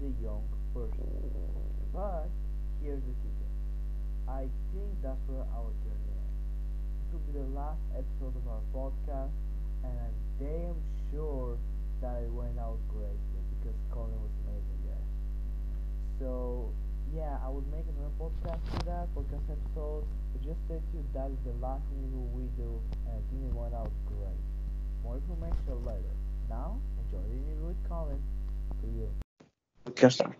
as a young person. But here's the kicker. I think that's where our journey ends. This will be the last episode of our podcast, and I'm damn sure that it went out greatly because Collin was amazing there. So yeah, I would make another podcast for that podcast episode. But just stay tuned. That is the last interview we do, and I think it went out great. More information later. Now, enjoy the interview with Collin. To you. Can start.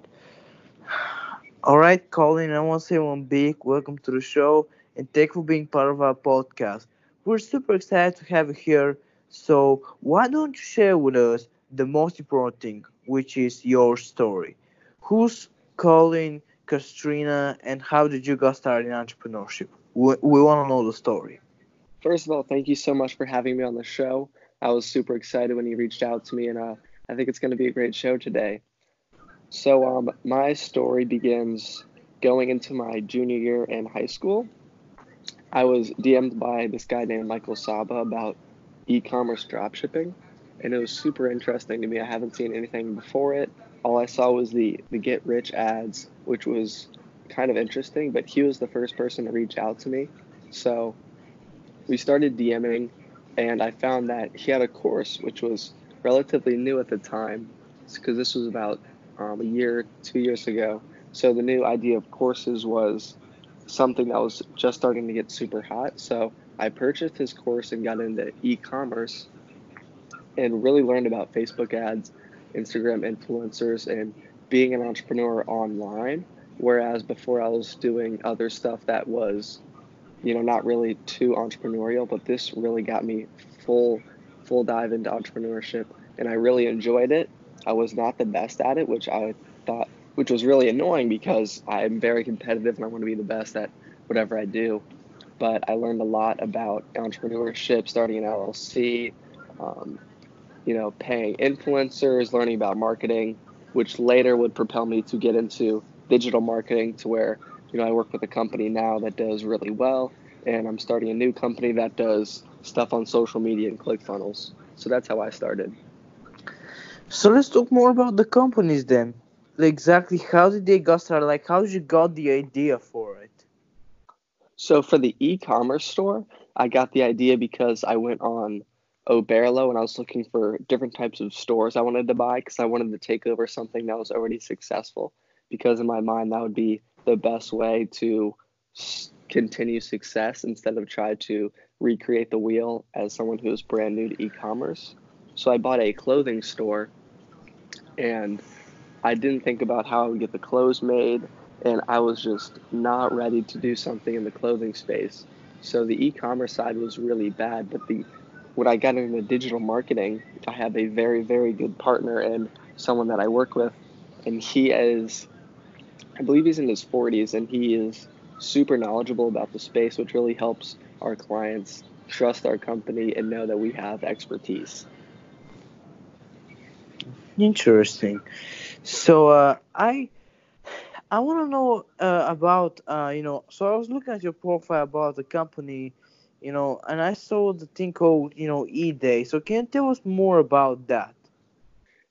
All right, Collin, I want to say one big welcome to the show and thank you for being part of our podcast. We're super excited to have you here. So, why don't you share with us the most important thing, which is your story? Who's Collin Castrina and how did you get started in entrepreneurship? We, we want to know the story. First of all, thank you so much for having me on the show. I was super excited when you reached out to me, and uh, I think it's going to be a great show today. So, um, my story begins going into my junior year in high school. I was DM'd by this guy named Michael Saba about e commerce dropshipping, and it was super interesting to me. I haven't seen anything before it. All I saw was the, the get rich ads, which was kind of interesting, but he was the first person to reach out to me. So, we started DMing, and I found that he had a course which was relatively new at the time, because this was about um, a year, two years ago. So the new idea of courses was something that was just starting to get super hot. So I purchased his course and got into e commerce and really learned about Facebook ads, Instagram influencers, and being an entrepreneur online. Whereas before I was doing other stuff that was, you know, not really too entrepreneurial, but this really got me full, full dive into entrepreneurship and I really enjoyed it. I was not the best at it, which I thought, which was really annoying because I'm very competitive and I want to be the best at whatever I do. But I learned a lot about entrepreneurship, starting an LLC, um, you know, paying influencers, learning about marketing, which later would propel me to get into digital marketing to where, you know, I work with a company now that does really well. And I'm starting a new company that does stuff on social media and ClickFunnels. So that's how I started. So let's talk more about the companies then. Exactly how did they get started? Like how did you got the idea for it? So for the e-commerce store, I got the idea because I went on Oberlo and I was looking for different types of stores I wanted to buy because I wanted to take over something that was already successful. Because in my mind, that would be the best way to continue success instead of try to recreate the wheel as someone who is brand new to e-commerce. So I bought a clothing store and I didn't think about how I would get the clothes made and I was just not ready to do something in the clothing space. So the e-commerce side was really bad, but the when I got into digital marketing, I have a very very good partner and someone that I work with and he is I believe he's in his 40s and he is super knowledgeable about the space which really helps our clients trust our company and know that we have expertise. Interesting. So uh, I I want to know uh, about uh, you know. So I was looking at your profile about the company, you know, and I saw the thing called you know eDay. So can you tell us more about that?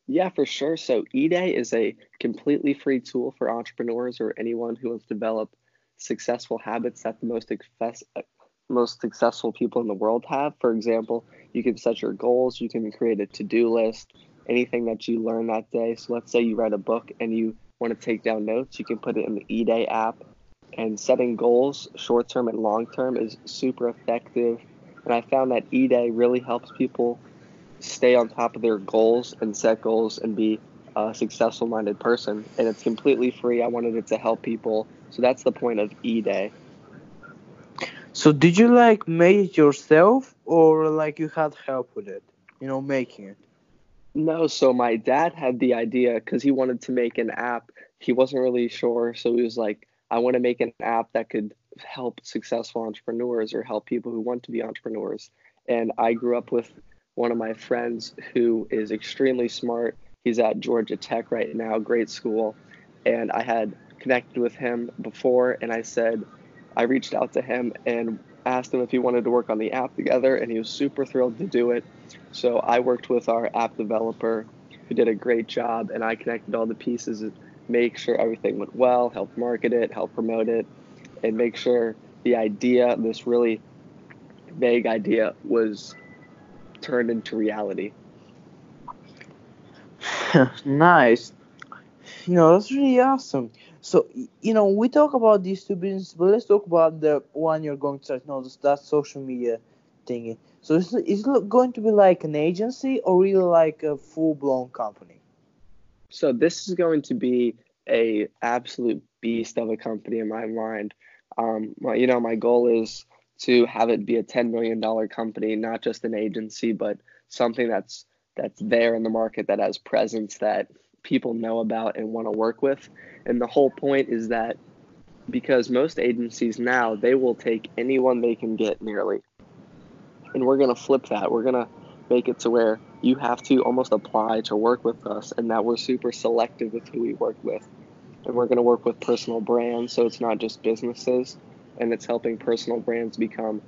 Yeah, for sure. So eDay is a completely free tool for entrepreneurs or anyone who wants to develop successful habits that the most success, most successful people in the world have. For example, you can set your goals, you can create a to-do list, anything that you learn that day. So let's say you write a book and you want to take down notes, you can put it in the eDay app. And setting goals, short term and long term, is super effective. And I found that eDay really helps people stay on top of their goals and set goals and be a successful minded person. And it's completely free. I wanted it to help people. So that's the point of eDay. So did you like make it yourself or like you had help with it? You know, making it? No, so my dad had the idea because he wanted to make an app. He wasn't really sure, so he was like, I want to make an app that could help successful entrepreneurs or help people who want to be entrepreneurs. And I grew up with one of my friends who is extremely smart. He's at Georgia Tech right now, great school. And I had connected with him before, and I said, I reached out to him and asked him if he wanted to work on the app together, and he was super thrilled to do it. So I worked with our app developer who did a great job, and I connected all the pieces make sure everything went well, help market it, help promote it, and make sure the idea, this really vague idea, was turned into reality. nice. You know, that's really awesome. So, you know, we talk about these two businesses, but let's talk about the one you're going to start. You know, that social media thingy. So, is, is it going to be like an agency or really like a full blown company? So, this is going to be a absolute beast of a company in my mind. Um, my, you know, my goal is to have it be a $10 million company, not just an agency, but something that's that's there in the market that has presence that people know about and want to work with. And the whole point is that because most agencies now, they will take anyone they can get nearly. And we're going to flip that. We're going to make it to where you have to almost apply to work with us and that we're super selective with who we work with. And we're going to work with personal brands, so it's not just businesses, and it's helping personal brands become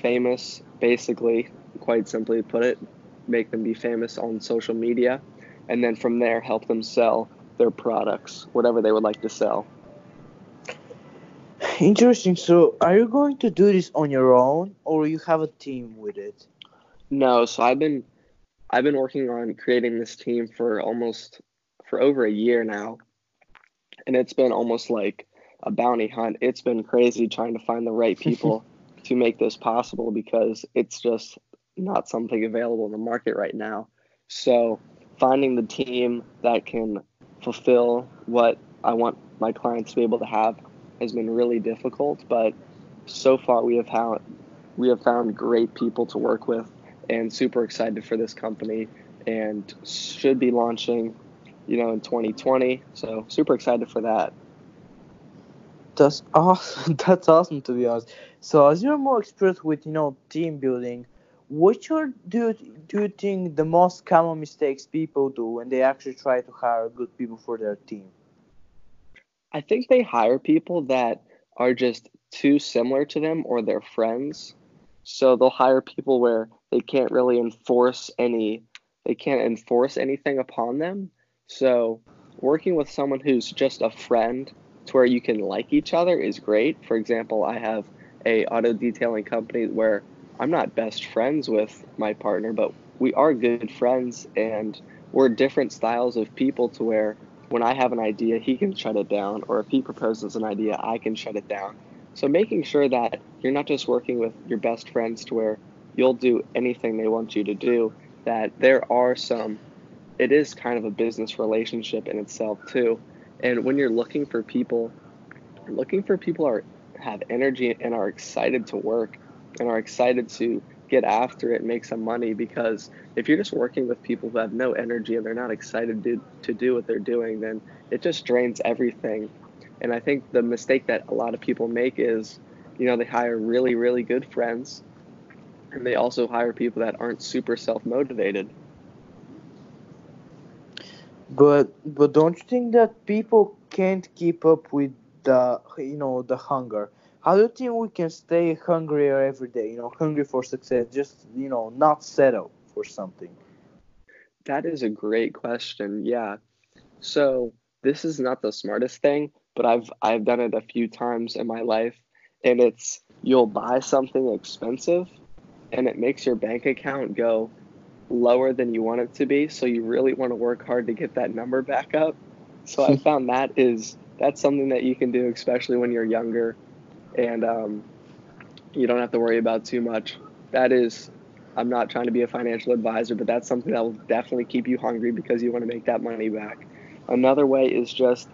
famous, basically, quite simply put it, make them be famous on social media and then from there help them sell their products, whatever they would like to sell. Interesting. So, are you going to do this on your own, or you have a team with it? No. So I've been, I've been working on creating this team for almost, for over a year now, and it's been almost like a bounty hunt. It's been crazy trying to find the right people to make this possible because it's just not something available in the market right now. So finding the team that can fulfill what I want my clients to be able to have has been really difficult, but so far we have found we have found great people to work with and super excited for this company and should be launching, you know, in 2020. So super excited for that. That's awesome. That's awesome to be honest. So as you're more experienced with, you know, team building, which are do do you think the most common mistakes people do when they actually try to hire good people for their team? I think they hire people that are just too similar to them or their friends. So they'll hire people where they can't really enforce any they can't enforce anything upon them. So working with someone who's just a friend to where you can like each other is great. For example, I have a auto detailing company where I'm not best friends with my partner, but we are good friends and we're different styles of people to where when I have an idea, he can shut it down, or if he proposes an idea, I can shut it down. So making sure that you're not just working with your best friends to where you'll do anything they want you to do, that there are some, it is kind of a business relationship in itself too. And when you're looking for people, looking for people are have energy and are excited to work and are excited to get after it and make some money because if you're just working with people who have no energy and they're not excited to, to do what they're doing, then it just drains everything. And I think the mistake that a lot of people make is, you know, they hire really, really good friends and they also hire people that aren't super self motivated. But but don't you think that people can't keep up with the you know the hunger? How do you think we can stay hungrier every day you know hungry for success just you know not settle for something. That is a great question yeah. So this is not the smartest thing but i've i've done it a few times in my life and it's you'll buy something expensive and it makes your bank account go lower than you want it to be so you really want to work hard to get that number back up. So i found that is that's something that you can do especially when you're younger and um, you don't have to worry about too much. That is, I'm not trying to be a financial advisor, but that's something that will definitely keep you hungry because you want to make that money back. Another way is just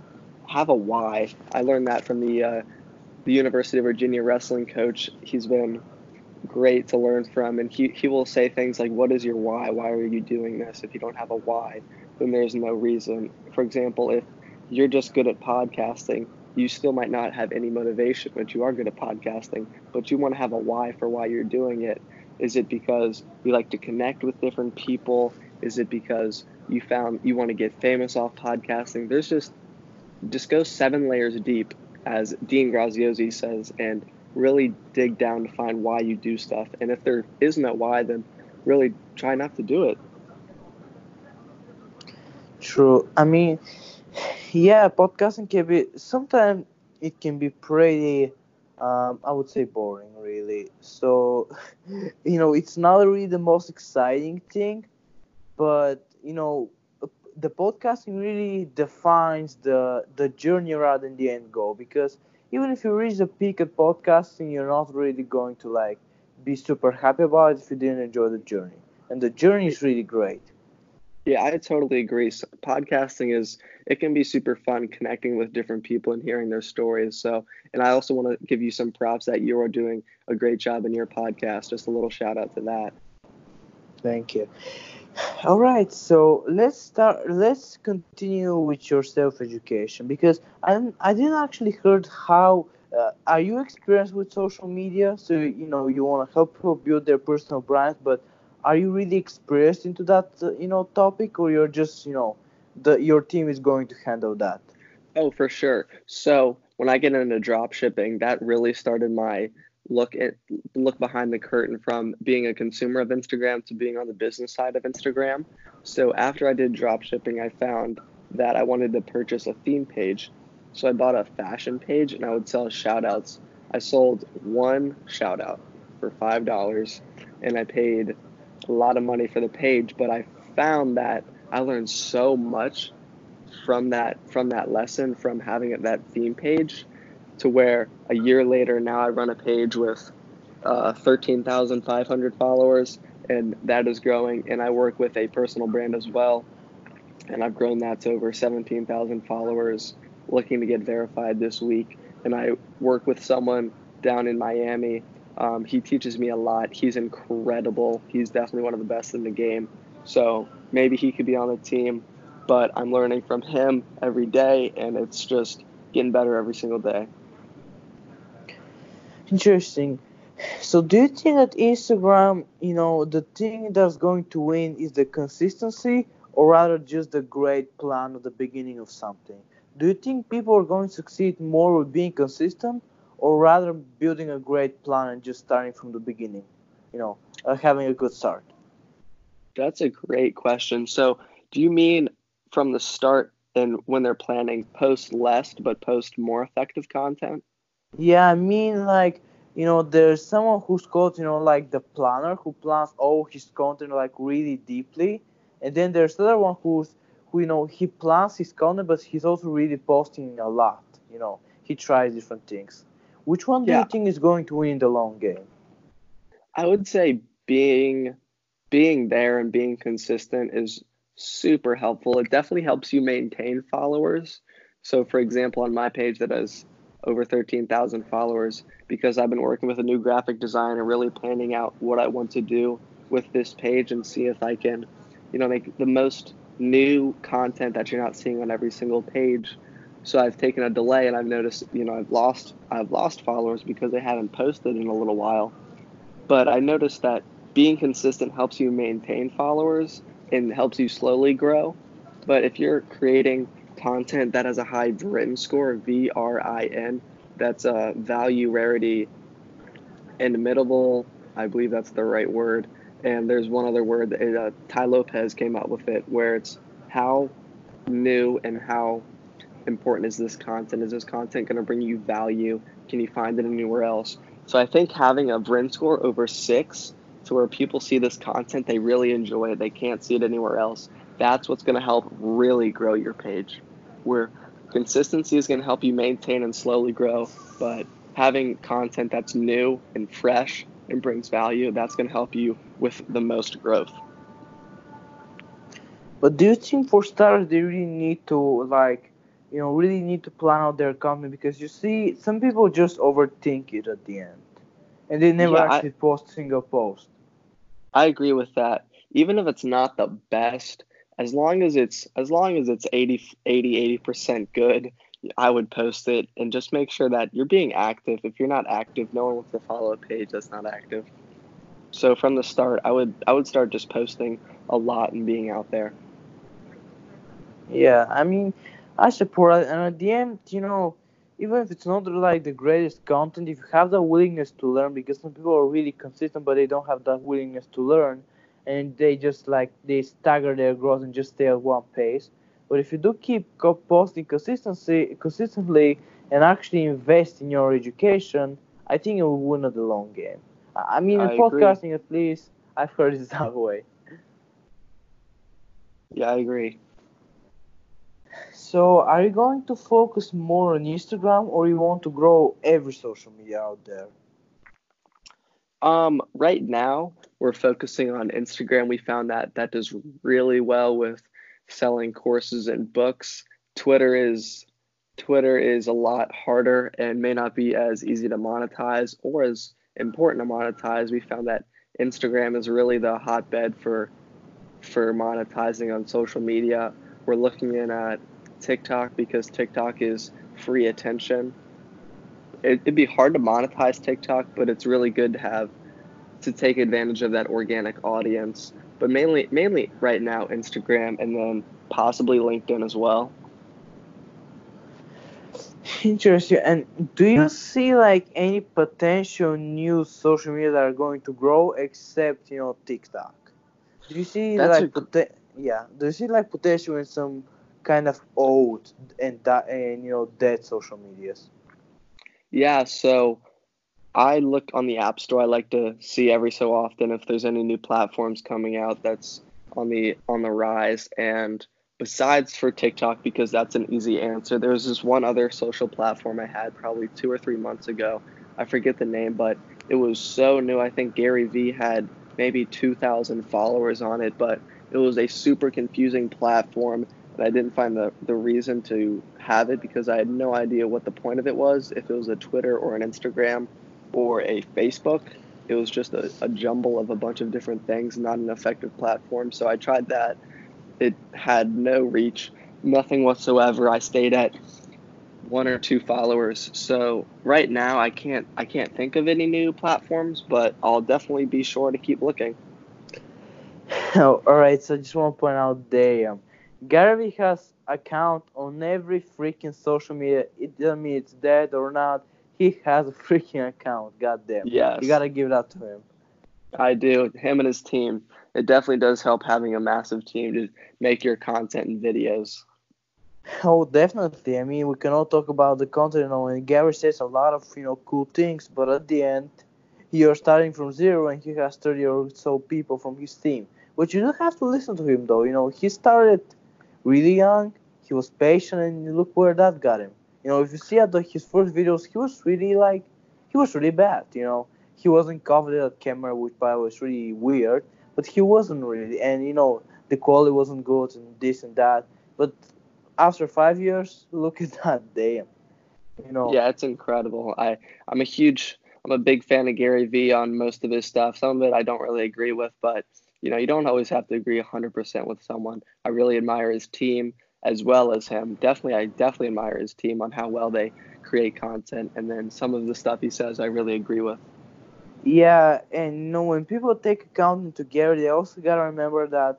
have a why. I learned that from the uh, the University of Virginia wrestling coach. He's been great to learn from, and he he will say things like, "What is your why? Why are you doing this? If you don't have a why, then there's no reason." For example, if you're just good at podcasting you still might not have any motivation, but you are good at podcasting, but you want to have a why for why you're doing it. Is it because you like to connect with different people? Is it because you found you want to get famous off podcasting? There's just just go seven layers deep, as Dean Graziosi says, and really dig down to find why you do stuff. And if there isn't a why, then really try not to do it. True. I mean, yeah, podcasting can be sometimes it can be pretty, um, I would say, boring, really. So, you know, it's not really the most exciting thing, but you know, the podcasting really defines the the journey rather than the end goal. Because even if you reach the peak at podcasting, you're not really going to like be super happy about it if you didn't enjoy the journey. And the journey is really great. Yeah, I totally agree. So podcasting is it can be super fun connecting with different people and hearing their stories. So, and I also want to give you some props that you are doing a great job in your podcast. Just a little shout out to that. Thank you. All right, so let's start. Let's continue with your self education because I I didn't actually heard how uh, are you experienced with social media? So you know you want to help people build their personal brand, but are you really experienced into that uh, you know topic, or you're just you know the your team is going to handle that? Oh, for sure. So when I get into drop shipping, that really started my look at look behind the curtain from being a consumer of Instagram to being on the business side of Instagram. So after I did drop shipping, I found that I wanted to purchase a theme page. So I bought a fashion page and I would sell shout outs. I sold one shout out for five dollars and I paid a lot of money for the page, but I found that I learned so much from that from that lesson from having it, that theme page to where a year later now I run a page with uh, 13,500 followers and that is growing and I work with a personal brand as well and I've grown that to over 17,000 followers looking to get verified this week and I work with someone down in Miami um, he teaches me a lot he's incredible he's definitely one of the best in the game so maybe he could be on the team but I'm learning from him every day and it's just getting better every single day Interesting. So do you think that Instagram, you know, the thing that's going to win is the consistency or rather just the great plan at the beginning of something? Do you think people are going to succeed more with being consistent or rather building a great plan and just starting from the beginning? You know, uh, having a good start? That's a great question. So, do you mean from the start and when they're planning post less but post more effective content? Yeah, I mean, like, you know, there's someone who's called, you know, like the planner who plans all his content like really deeply, and then there's another one who's who you know he plans his content, but he's also really posting a lot. You know, he tries different things. Which one do Yeah. you think is going to win in the long game? I would say being being there and being consistent is super helpful. It definitely helps you maintain followers. So for example, on my page that has over 13,000 followers because I've been working with a new graphic designer really planning out what I want to do with this page and see if I can, you know, make the most new content that you're not seeing on every single page. So I've taken a delay and I've noticed, you know, I've lost I've lost followers because they haven't posted in a little while. But I noticed that being consistent helps you maintain followers and helps you slowly grow. But if you're creating content that has a high VRIN score, V R I N, that's a value, rarity, inimitable. I believe that's the right word. And there's one other word that uh, Tai Lopez came up with it, where it's how new and how important is this content? Is this content going to bring you value? Can you find it anywhere else? So I think having a VRIN score over six to where people see this content, they really enjoy it, they can't see it anywhere else. That's what's going to help really grow your page. Where consistency is going to help you maintain and slowly grow, but having content that's new and fresh and brings value, that's going to help you with the most growth. But do you think for starters they really need to like, you know, really need to plan out their content because you see some people just overthink it at the end, and they never Yeah, I- actually post a single post. I agree with that. Even if it's not the best, as long as it's as long as it's 80 80 80% good, I would post it and just make sure that you're being active. If you're not active, no one wants to follow a page that's not active. So from the start, I would I would start just posting a lot and being out there. Yeah, I mean, I support it, and at the end, you know, even if it's not like the greatest content, if you have the willingness to learn, because some people are really consistent, but they don't have that willingness to learn, and they just like they stagger their growth and just stay at one pace. But if you do keep posting consistency, consistently and actually invest in your education, I think you will win at the long game. I I mean, in I agree. podcasting at least, I've heard it that way. Yeah, I agree. So, are you going to focus more on Instagram, or you want to grow every social media out there? Um, right now we're focusing on Instagram. We found that that does really well with selling courses and books. Twitter is Twitter is a lot harder and may not be as easy to monetize or as important to monetize. We found that Instagram is really the hotbed for for monetizing on social media. We're looking in at TikTok because TikTok is free attention. It, it'd be hard to monetize TikTok, but it's really good to have to take advantage of that organic audience. But mainly, mainly right now, Instagram and then possibly LinkedIn as well. Interesting. And do you see like any potential new social media that are going to grow except you know TikTok? Do you see That's like a- yeah? Do you see like potential in some kind of old and that and you know dead social medias? Yeah, so I look on the App Store. I like to see every so often if there's any new platforms coming out that's on the on the rise. And besides for TikTok, because that's an easy answer, there's this one other social platform I had probably two or three months ago. I forget the name, but it was so new. I think Gary Vee had maybe 2,000 followers on it, but it was a super confusing platform. And I didn't find the, the reason to have it because I had no idea what the point of it was, if it was a Twitter or an Instagram or a Facebook. It was just a, a jumble of a bunch of different things, not an effective platform. So I tried that. It had no reach, nothing whatsoever. I stayed at one or two followers. So right now I can't I can't think of any new platforms, but I'll definitely be sure to keep looking. Oh, all right. So I just want to point out, damn, Gary Vee has account on every freaking social media. It doesn't mean it's dead or not. He has a freaking account. God damn. Yes. You gotta give that to him. I do. Him and his team. It definitely does help having a massive team to make your content and videos. Oh, definitely. I mean, we can all talk about the content, you know, and Gary says a lot of, you know, cool things, but at the end, you're starting from zero and he has 30 or so people from his team. But you do have to listen to him, though. You know, he started really young, he was patient, and look where that got him. You know, if you see at the, his first videos, he was really, like, he was really bad, you know. He wasn't confident at camera, which by was really weird, but he wasn't really. And, you know, the quality wasn't good and this and that. But after five years, look at that, damn. You know, Yeah, it's incredible. I I'm a huge I'm a big fan of Gary Vee on most of his stuff. Some of it I don't really agree with, but you know, you don't always have to agree 100% with someone. I really admire his team as well as him. Definitely I definitely admire his team on how well they create content and then some of the stuff he says I really agree with. Yeah, and you know when people take accounting to Gary, they also gotta remember that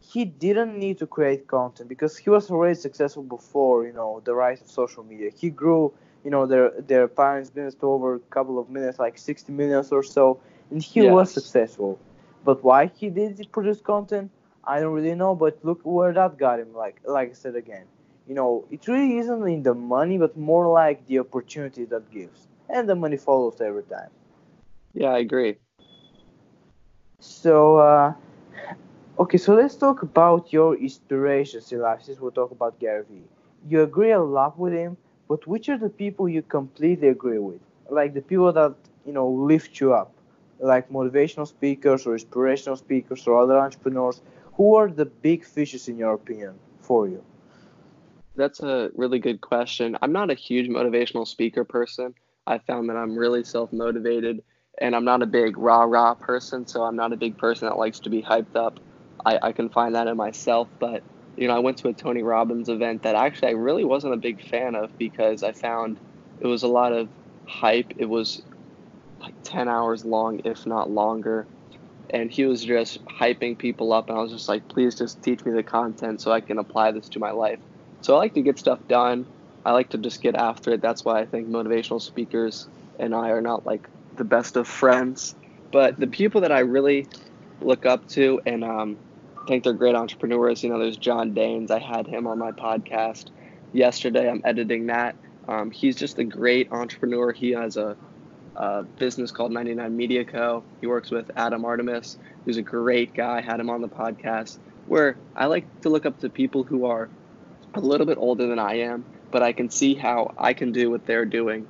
he didn't need to create content because he was already successful before you know the rise of social media. He grew you know their their parents' business to over a couple of minutes, like 60 millions or so, and he was successful. But why he did produce content, I don't really know. But look where that got him. Like like I said again, you know it really isn't in the money, but more like the opportunity that gives, and the money follows every time. Yeah, I agree. So, uh, okay, so let's talk about your inspirations in life since we talk about Gary Vee. You agree a lot with him, but which are the people you completely agree with? Like the people that, you know, lift you up, like motivational speakers or inspirational speakers or other entrepreneurs. Who are the big fishes in your opinion for you? That's a really good question. I'm not a huge motivational speaker person. I found that I'm really self motivated and I'm not a big rah rah person, so I'm not a big person that likes to be hyped up. I, I can find that in myself, but you know, I went to a Tony Robbins event that actually I really wasn't a big fan of because I found it was a lot of hype. It was like 10 hours long, if not longer. And he was just hyping people up, and I was just like, please just teach me the content so I can apply this to my life. So I like to get stuff done. I like to just get after it. That's why I think motivational speakers and I are not like the best of friends. But the people that I really look up to and um, think they're great entrepreneurs. You know, there's John Danes. I had him on my podcast yesterday. I'm editing that. Um, he's just a great entrepreneur. He has a, a, business called 99 Media Co. He works with Adam Artemis, who's a great guy. Had him on the podcast. Where I like to look up to people who are a little bit older than I am, but I can see how I can do what they're doing,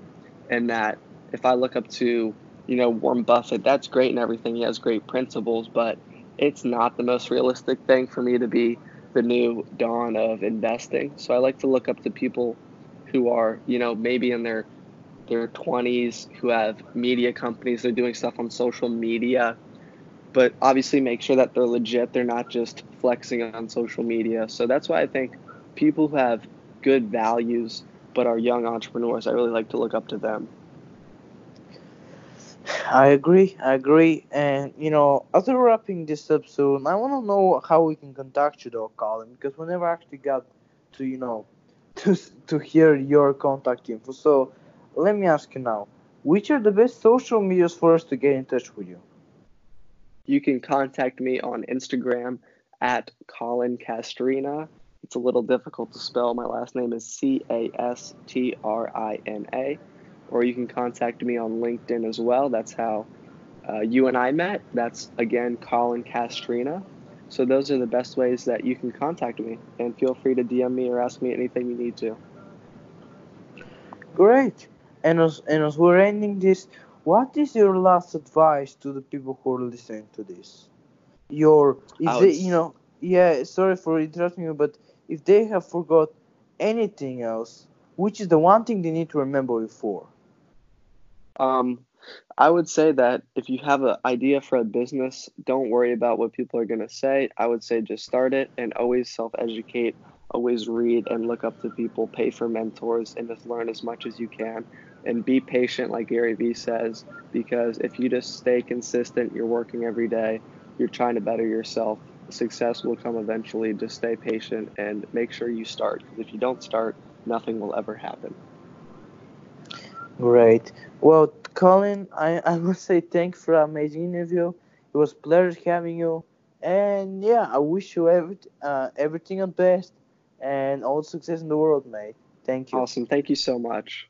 and that if I look up to, you know, Warren Buffett, that's great and everything. He has great principles, but it's not the most realistic thing for me to be the new dawn of investing. So I like to look up to people who are, you know, maybe in their their 20s who have media companies, they're doing stuff on social media, but obviously make sure that they're legit, they're not just flexing on social media. So that's why I think people who have good values but are young entrepreneurs, I really like to look up to them. I agree. I agree. And you know, after wrapping this up soon, I want to know how we can contact you, though, Collin, because we never actually got to you know to to hear your contact info. So let me ask you now, which are the best social medias for us to get in touch with you? You can contact me on Instagram at Collin Castrina. It's a little difficult to spell. My last name is C A S T R I N A or you can contact me on LinkedIn as well. That's how uh, you and I met. That's again Collin Castrina. So those are the best ways that you can contact me, and feel free to DM me or ask me anything you need to. Great. And as and as we're ending this, what is your last advice to the people who are listening to this? Your if they you know yeah sorry for interrupting you, but if they have forgot anything else, which is the one thing they need to remember before? Um, I would say that if you have an idea for a business, don't worry about what people are going to say. I would say just start it and always self educate, always read and look up to people, pay for mentors, and just learn as much as you can. And be patient, like Gary Vee says, because if you just stay consistent, you're working every day, you're trying to better yourself, success will come eventually. Just stay patient and make sure you start. Because if you don't start, nothing will ever happen. Great. Well, Collin, I, I must say thank you for an amazing interview. It was a pleasure having you. And yeah, I wish you every, uh, everything the best and all success in the world, mate. Thank you. Awesome. Thank you so much.